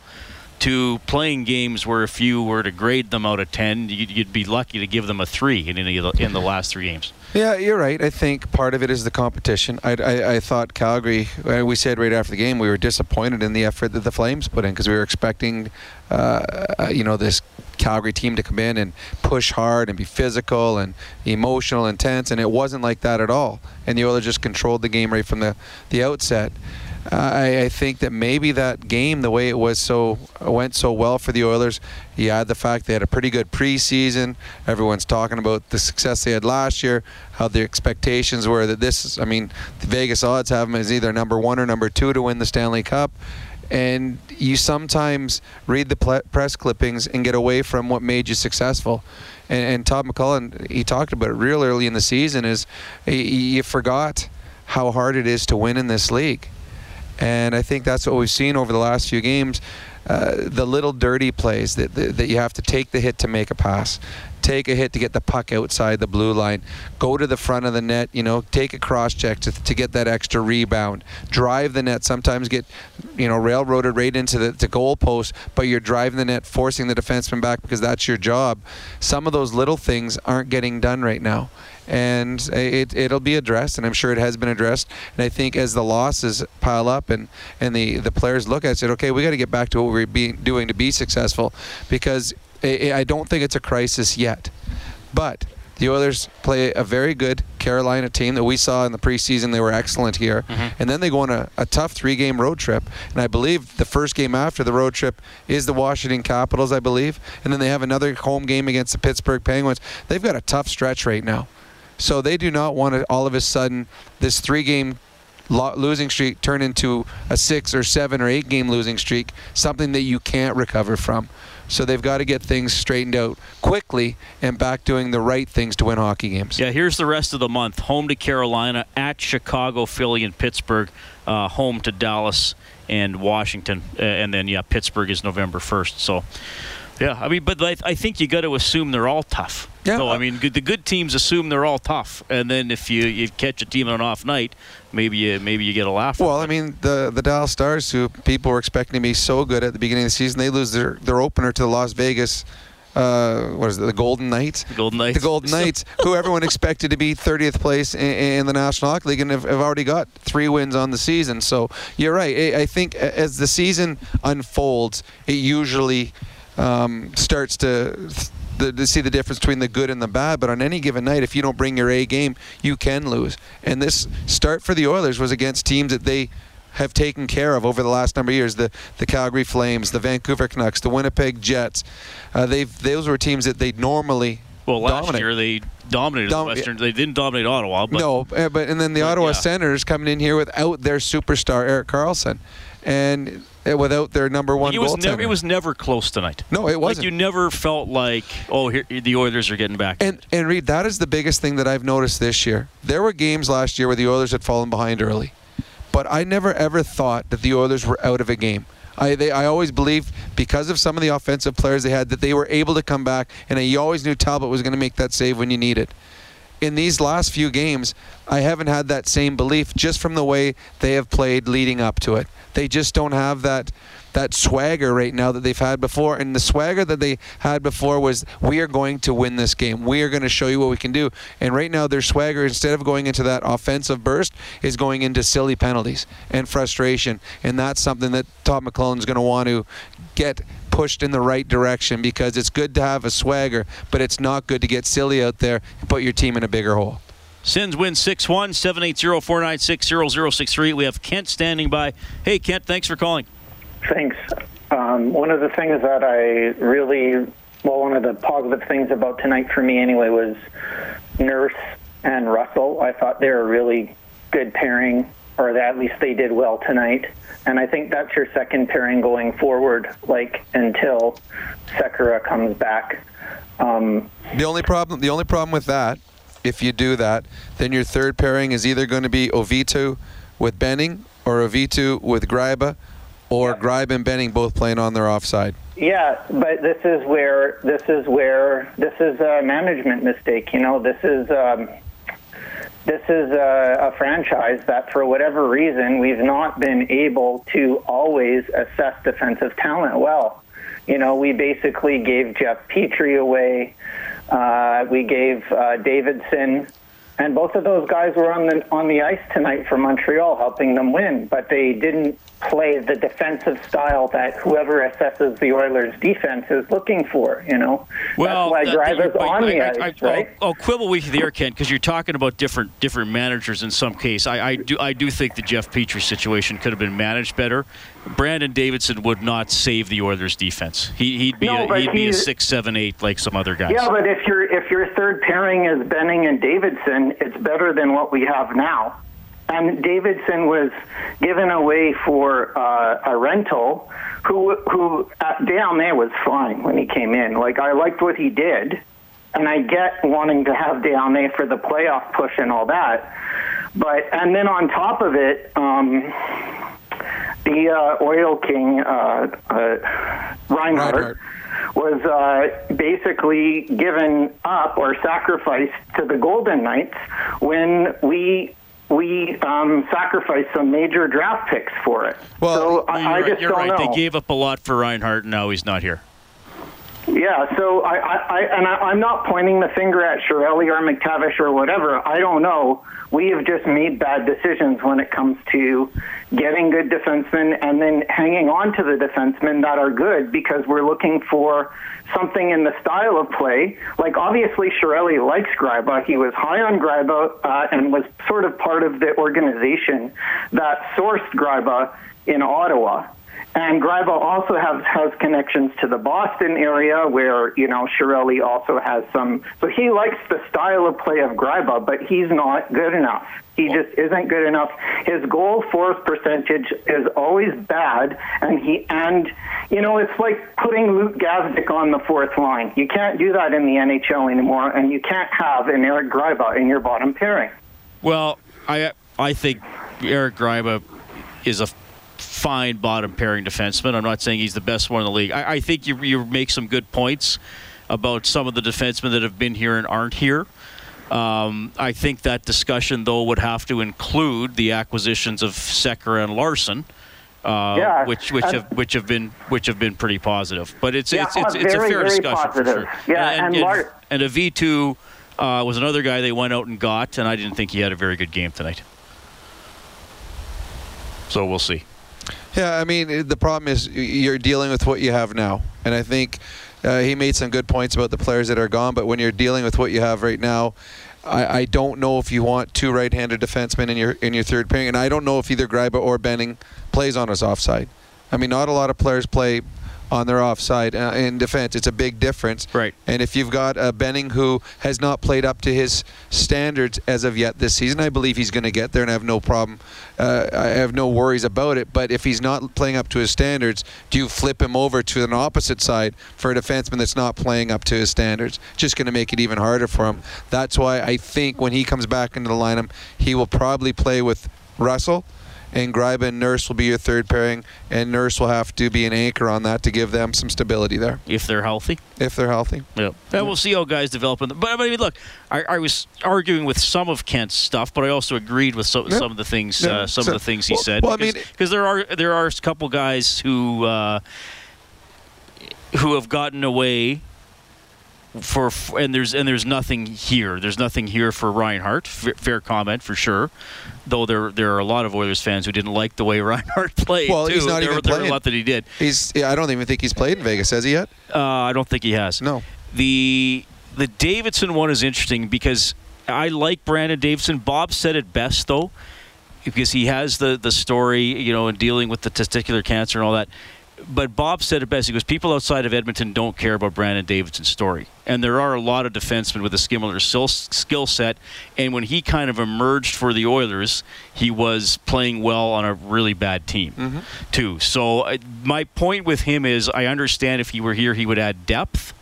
to playing games where if you were to grade them out of 10, you'd, you'd be lucky to give them a 3 in, any the, in the last three games. Yeah, you're right. I think part of it is the competition. I, I, I thought Calgary, uh, we said right after the game, we were disappointed in the effort that the Flames put in because we were expecting, uh, uh, you know, this Calgary team to come in and push hard and be physical and emotional, intense, and it wasn't like that at all. And the Oilers just controlled the game right from the, the outset. I, I think that maybe that game, the way it was so went so well for the Oilers, you had the fact they had a pretty good preseason. Everyone's talking about the success they had last year, how the expectations were that this. Is, I mean, the Vegas odds have them as either number one or number two to win the Stanley Cup. And you sometimes read the ple- press clippings and get away from what made you successful. And, and Todd McLellan, he talked about it real early in the season, is you forgot how hard it is to win in this league. And I think that's what we've seen over the last few games. Uh, the little dirty plays that, that, that you have to take the hit to make a pass. take a hit to get the puck outside the blue line, go to the front of the net, you know, take a cross check to, to get that extra rebound, drive the net, sometimes get, you know, railroaded right into the, the goal post, but you're driving the net, forcing the defenseman back because that's your job. Some of those little things aren't getting done right now and it, it'll be addressed, and I'm sure it has been addressed. And I think as the losses pile up and, and the, the players look at it, said, okay, we got to get back to what we're being, doing to be successful because I don't think it's a crisis yet. But the Oilers play a very good Carolina team that we saw in the preseason. They were excellent here. Mm-hmm. And then they go on a, a tough three game road trip. And I believe the first game after the road trip is the Washington Capitals, I believe. And then they have another home game against the Pittsburgh Penguins. They've got a tough stretch right now. So they do not want to all of a sudden this three game losing streak turn into a six or seven or eight game losing streak, something that you can't recover from. So they've got to get things straightened out quickly and back doing the right things to win hockey games. Yeah, here's the rest of the month: home to Carolina, at Chicago, Philly, and Pittsburgh, uh, home to Dallas and Washington, and then yeah, Pittsburgh is November 1st. So yeah, I mean, but I, I think you got to assume they're all tough. Yeah. So, I mean, good, the good teams assume they're all tough, and then if you, you catch a team on an off night, maybe you maybe you get a laugh. Well, I mean, the the Dallas Stars, who people were expecting to be so good at the beginning of the season, they lose their their opener to the Las Vegas. Uh, what is it? The Golden Knights. The Golden Knights. The Golden Knights, who everyone expected to be 30th place in, in, the National Hockey League, and have, have, already got three wins on the season. So you're right. I, I think as the season unfolds, it usually um, starts to, the, to see the difference between the good and the bad. But on any given night, if you don't bring your A game, you can lose. And this start for the Oilers was against teams that they have taken care of over the last number of years. The the Calgary Flames, the Vancouver Canucks, the Winnipeg Jets. Uh, they've those were teams that they normally well last dominate. year they dominated Dom- the Western. They didn't dominate Ottawa. But, no, uh, but and then the but, Ottawa yeah. Senators coming in here without their superstar Erik Karlsson, and uh, without their number one it was never it was never close tonight. No, it wasn't. Like you never felt like oh here, the Oilers are getting back. And and Reid, that is the biggest thing that I've noticed this year. There were games last year where the Oilers had fallen behind early, but I never ever thought that the Oilers were out of a game. I they, I always believed because of some of the offensive players they had that they were able to come back, and you always knew Talbot was going to make that save when you need it in these last few games, I haven't had that same belief just from the way they have played leading up to it. They just don't have that that swagger right now that they've had before. And the swagger that they had before was, we are going to win this game. We are going to show you what we can do. And right now, their swagger, instead of going into that offensive burst, is going into silly penalties and frustration. And that's something that Todd McLellan's going to want to get pushed in the right direction because it's good to have a swagger, but it's not good to get silly out there and put your team in a bigger hole. Sins win 6 1, 780 496 0063. We have Kent standing by. Hey, Kent, thanks for calling. Thanks. Um, one of the things that I really, well, one of the positive things about tonight for me anyway was Nurse and Russell. I thought they were a really good pairing, or at least they did well tonight. And I think that's your second pairing going forward, like until Sekera comes back. Um, the only problem, the only problem with that, if you do that, then your third pairing is either going to be Auvitu with Benning or Auvitu with Gryba or yeah. Gryba and Benning both playing on their offside. Yeah, but this is where this is where this is a management mistake. You know, this is um, this is a, a franchise that, for whatever reason, we've not been able to always assess defensive talent well. You know, we basically gave Jeff Petry away. Uh, we gave uh, Davidson and both of those guys were on the on the ice tonight for Montreal, helping them win. But they didn't play the defensive style that whoever assesses the Oilers' defense is looking for. You know, well, that's why uh, Gryba's on the I, ice, right? I'll, I'll, quibble with you there, Ken, because you're talking about different different managers in some case. I, I do I do think the Jeff Petry situation could have been managed better. Brandon Davidson would not save the Oilers' defense. He, would be no, a, he'd be a six, seven, eight like some other guys. Yeah, but if your if your third pairing is Benning and Davidson, it's better than what we have now. And Davidson was given away for uh, a rental, who who uh, Desharnais was fine when he came in. Like I liked what he did, and I get wanting to have Desharnais for the playoff push and all that. But and then on top of it. Um, the uh, oil king uh, uh, Reinhart, Reinhart, was uh, basically given up or sacrificed to the Golden Knights when we we um, sacrificed some major draft picks for it. Well, so I, I you're just right. You're right. know. They gave up a lot for Reinhart, and now he's not here. Yeah, so I, I, I and I, I'm not pointing the finger at Chiarelli or MacTavish or whatever. I don't know. We have just made bad decisions when it comes to getting good defensemen and then hanging on to the defensemen that are good because we're looking for something in the style of play. Like obviously Chiarelli likes Gryba. He was high on Gryba uh, and was sort of part of the organization that sourced Gryba in Ottawa. And Gryba also has has connections to the Boston area, where you know Chiarelli also has some. So he likes the style of play of Gryba, but he's not good enough. He just isn't good enough. His goal force percentage is always bad, and he and you know it's like putting Luke Gazdic on the fourth line. You can't do that in the NHL anymore, and you can't have an Eric Gryba in your bottom pairing. Well, I I think Eric Gryba is a fine bottom pairing defenseman. I'm not saying he's the best one in the league. I, I think you you make some good points about some of the defensemen that have been here and aren't here. Um, I think that discussion, though, would have to include the acquisitions of Sekera and Larsson, uh, Yeah, which which have which have been which have been pretty positive. But it's Yeah, it's it's, it's a fair very discussion for sure. Yeah, and and and, Lar- and Auvitu uh, was another guy they went out and got, and I didn't think he had a very good game tonight. So we'll see. Yeah, I mean, the problem is you're dealing with what you have now. And I think uh, he made some good points about the players that are gone, but when you're dealing with what you have right now, I, I don't know if you want two right-handed defensemen in your in your third pairing, and I don't know if either Gryba or Benning plays on his offside. I mean, not a lot of players play on their offside uh, in defense. It's a big difference. Right. And if you've got uh, Benning who has not played up to his standards as of yet this season, I believe he's going to get there, and I have no problem. Uh, I have no worries about it. But if he's not playing up to his standards, do you flip him over to an opposite side for a defenseman that's not playing up to his standards? Just going to make it even harder for him. That's why I think when he comes back into the lineup, he will probably play with Russell and Gryba and Nurse will be your third pairing, and Nurse will have to be an anchor on that to give them some stability there. If they're healthy. If they're healthy. Yep. And we'll see how guys develop. In the, but I mean, look, I, I was arguing with some of Kent's stuff, but I also agreed with some, of the things uh, some So- of the things he well- said. well, I because, mean- because there are there are a couple guys who uh, who have gotten away for and there's and there's nothing here. There's nothing here for Reinhart. F- fair comment for sure. Though there there are a lot of Oilers fans who didn't like the way Reinhart played. Well, too. he's not there, even there playing. a lot that he did. He's. Yeah, I don't even think he's played in Vegas. Has he yet? Uh, I don't think he has. No. The the Davidson one is interesting because I like Brandon Davidson. Bob said it best though, because he has the the story, you know, in dealing with the testicular cancer and all that. But Bob said it best. He goes, people outside of Edmonton don't care about Brandon Davidson's story, and there are a lot of defensemen with a similar skill set. And when he kind of emerged for the Oilers, he was playing well on a really bad team too. So uh, my point with him is, I understand if he were here, he would add depth,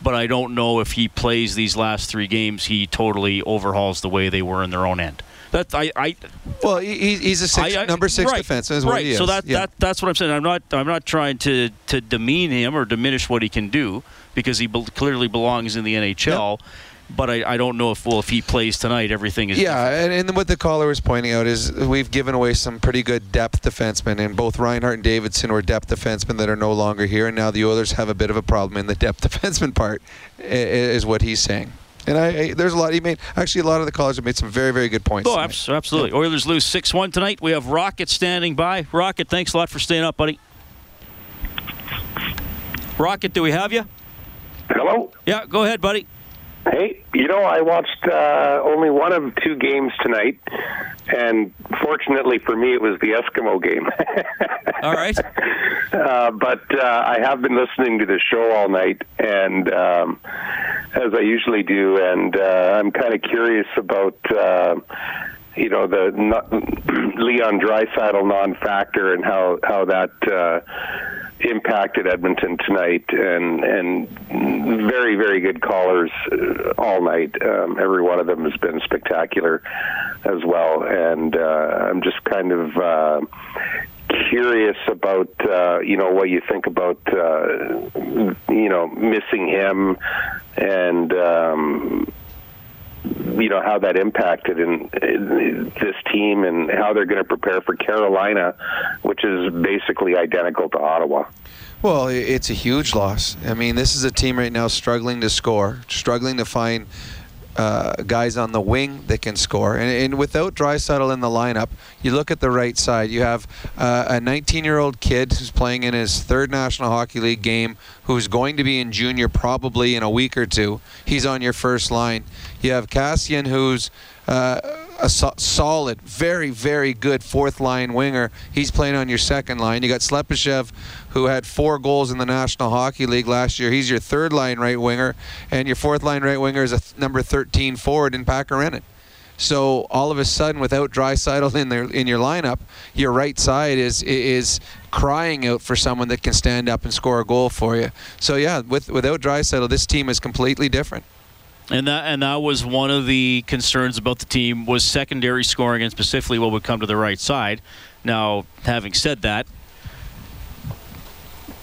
but I don't know if he plays these last three games, he totally overhauls the way they were in their own end. That I, I Well, he, he's a six, I- I- number six right, defenseman. Is what right. he is. So that, yeah. that that's what I'm saying. I'm not I'm not trying to to demean him or diminish what he can do because he be- clearly belongs in the NHL. But I, I don't know if well if he plays tonight everything is Yeah, and, and what the caller was pointing out is we've given away some pretty good depth defensemen, and both Reinhart and Davidson were depth defensemen that are no longer here, and now the Oilers have a bit of a problem in the depth defenseman part, is what he's saying. And I, I there's a lot he made. Actually, a lot of the callers have made some very, very good points. Oh, tonight. abs- absolutely. Oilers lose 6 1 tonight. We have Rocket standing by. Rocket, thanks a lot for staying up, buddy. Rocket, do we have you? Hello? Yeah, go ahead, buddy. Hey, you know, I watched uh, only one of two games tonight, and fortunately for me, it was the Eskimo game. All right. uh, but uh, I have been listening to the show all night, and um, as I usually do, and uh, I'm kind of curious about. You know the Leon Draisaitl non-factor and how how that uh, impacted Edmonton tonight, and and very very good callers uh, all night. Um, every one of them has been spectacular as well, and uh, I'm just kind of. Uh, curious about uh, you know what you think about uh, you know missing him and um, you know how that impacted in, in this team and how they're going to prepare for Carolina, which is basically identical to Ottawa. Well, it's a huge loss. I mean, this is a team right now struggling to score, struggling to find uh, guys on the wing that can score. And, and without Draisaitl in the lineup, you look at the right side. You have uh, a 19-year-old kid who's playing in his third National Hockey League game, who's going to be in junior probably in a week or two. He's on your first line. You have Kassian, who's uh, a so- solid, very, very good fourth line winger. He's playing on your second line. You got Slepyshev, who had four goals in the National Hockey League last year. He's your third line right winger, and your fourth line right winger is a th- number 13 forward in Pakarinen. So all of a sudden, without Draisaitl in there in your lineup, your right side is is crying out for someone that can stand up and score a goal for you. So yeah, with without Draisaitl, this team is completely different. And that and that was one of the concerns about the team was secondary scoring and specifically what would come to the right side. Now, having said that,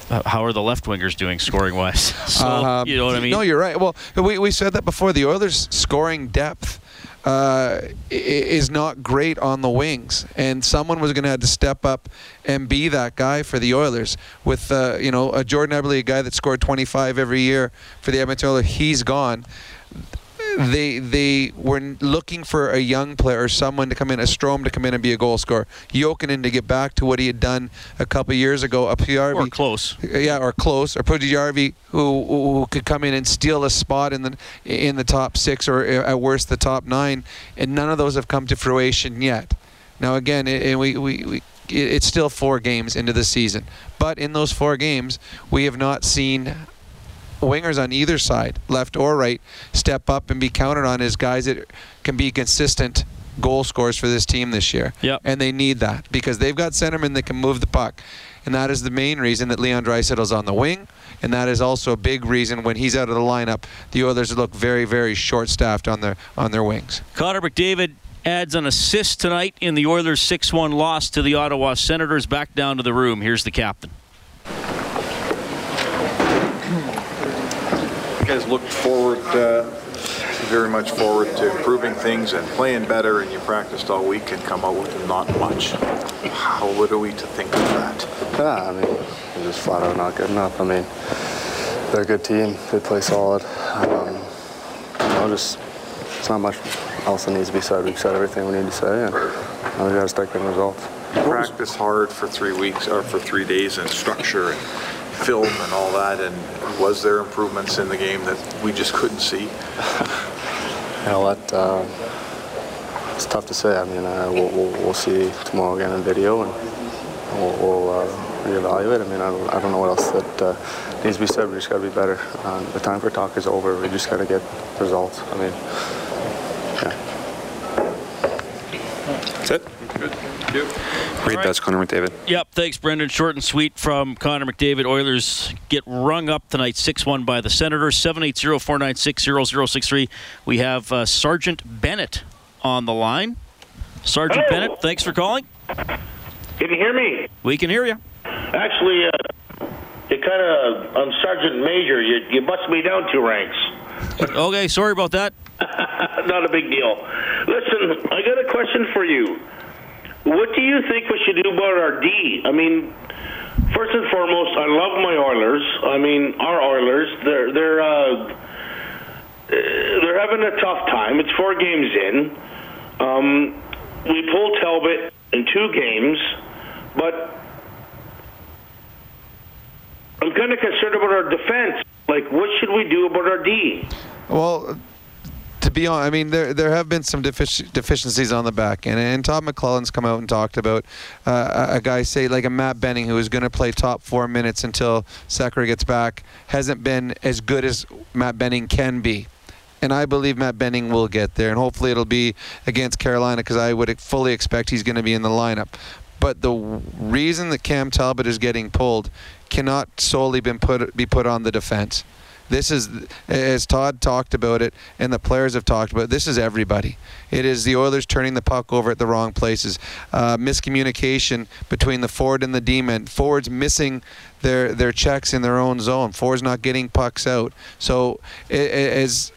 how are the left wingers doing scoring wise? So um, you know what I mean? No, you're right. Well, we we said that before. The Oilers' scoring depth. Uh, is not great on the wings, and someone was going to have to step up and be that guy for the Oilers. With uh, you know a Jordan Eberle, a guy that scored 25 every year for the Edmonton Oilers, he's gone they they were looking for a young player or someone to come in, a Strome to come in and be a goal scorer. Jokinen to get back to what he had done a couple years ago. A Pujärvi, or close, yeah, or close, or Pujärvi who who could come in and steal a spot in the in the top six or uh, at worst the top nine, and none of those have come to fruition yet. Now again, and we we. we it's still four games into the season. But in those four games, we have not seen wingers on either side, left or right, step up and be counted on as guys that can be consistent goal scorers for this team this year. Yep. And they need that because they've got centermen that can move the puck. And that is the main reason that Leon Draisaitl's on the wing. And that is also a big reason when he's out of the lineup, the Oilers look very, very short-staffed on their on their wings. Connor McDavid adds an assist tonight in the Oilers' 6-1 loss to the Ottawa Senators. Back down to the room. Here's the captain. You guys look forward, uh, very much forward to improving things and playing better, and you practiced all week and come out with not much. How what are we to think of that? Yeah, I mean, we're just flat out not good enough. I mean, they're a good team. They play solid. Um, you know, just it's not much else that needs to be said. We've said everything we need to say, and now we got to start getting results. Practice hard for three weeks or for three days and structure and film and all that, and was there improvements in the game that we just couldn't see? you know what? Uh, it's tough to say. I mean, uh, we'll, we'll, we'll, see tomorrow again in video, and we'll, we'll uh, reevaluate. I mean, I don't, I don't know what else that uh, needs to be said. We just got to be better. Um, the time for talk is over. We just got to get results. I mean, yeah. That's it. Good. Thank you. Great. Right. That's Connor McDavid. Yep. Thanks, Brendan. Short and sweet from Connor McDavid. Oilers get rung up tonight, 6 1 by the Senators. 780 496 0063. We have uh, Sergeant Bennett on the line. Sergeant Hello. Bennett, thanks for calling. Can you hear me? We can hear you. Actually, uh, you kind of, I'm Sergeant Major. You, you bust me down two ranks. okay, sorry about that. Not a big deal. Listen, I got a question for you. What do you think we should do about our D? I mean, first and foremost, I love my Oilers. I mean, our Oilers. They're they're uh, they're having a tough time. It's four games in. Um, we pulled Talbot in two games, but I'm kind of concerned about our defense. Like, what should we do about our D? Well, to be honest, I mean, there there have been some defici- deficiencies on the back end, and Todd McLellan's come out and talked about uh, a guy, say like a Matt Benning, who is going to play top four minutes until Sekera gets back, hasn't been as good as Matt Benning can be. And I believe Matt Benning will get there, and hopefully it'll be against Carolina because I would fully expect he's going to be in the lineup. But the reason that Cam Talbot is getting pulled cannot solely been put be put on the defense This is, as Todd talked about it, and the players have talked about it, this is everybody. It is the Oilers turning the puck over at the wrong places, uh, miscommunication between the forward and the D-men, forwards missing their their checks in their own zone, forwards not getting pucks out. So as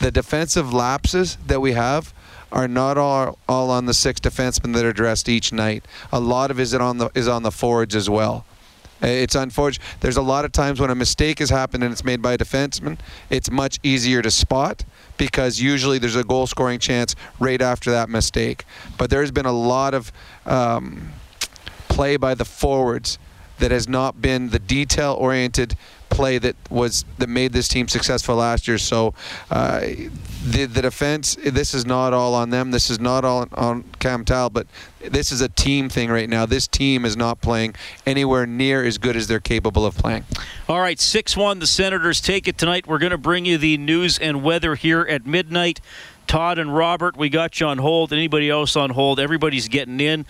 the defensive lapses that we have are not all, all on the six defensemen that are dressed each night. A lot of it is on the is on the forwards as well. It's unfortunate. There's a lot of times when a mistake has happened and it's made by a defenseman, it's much easier to spot because usually there's a goal scoring chance right after that mistake. But there's been a lot of um, play by the forwards that has not been the detail oriented play that was that made this team successful last year. So uh, the the defense, this is not all on them. This is not all on Cam Talbot. But this is a team thing right now. This team is not playing anywhere near as good as they're capable of playing. All right, 6 1, the Senators take it tonight. We're going to bring you the news and weather here at midnight. Todd and Robert, we got you on hold. Anybody else on hold? Everybody's getting in.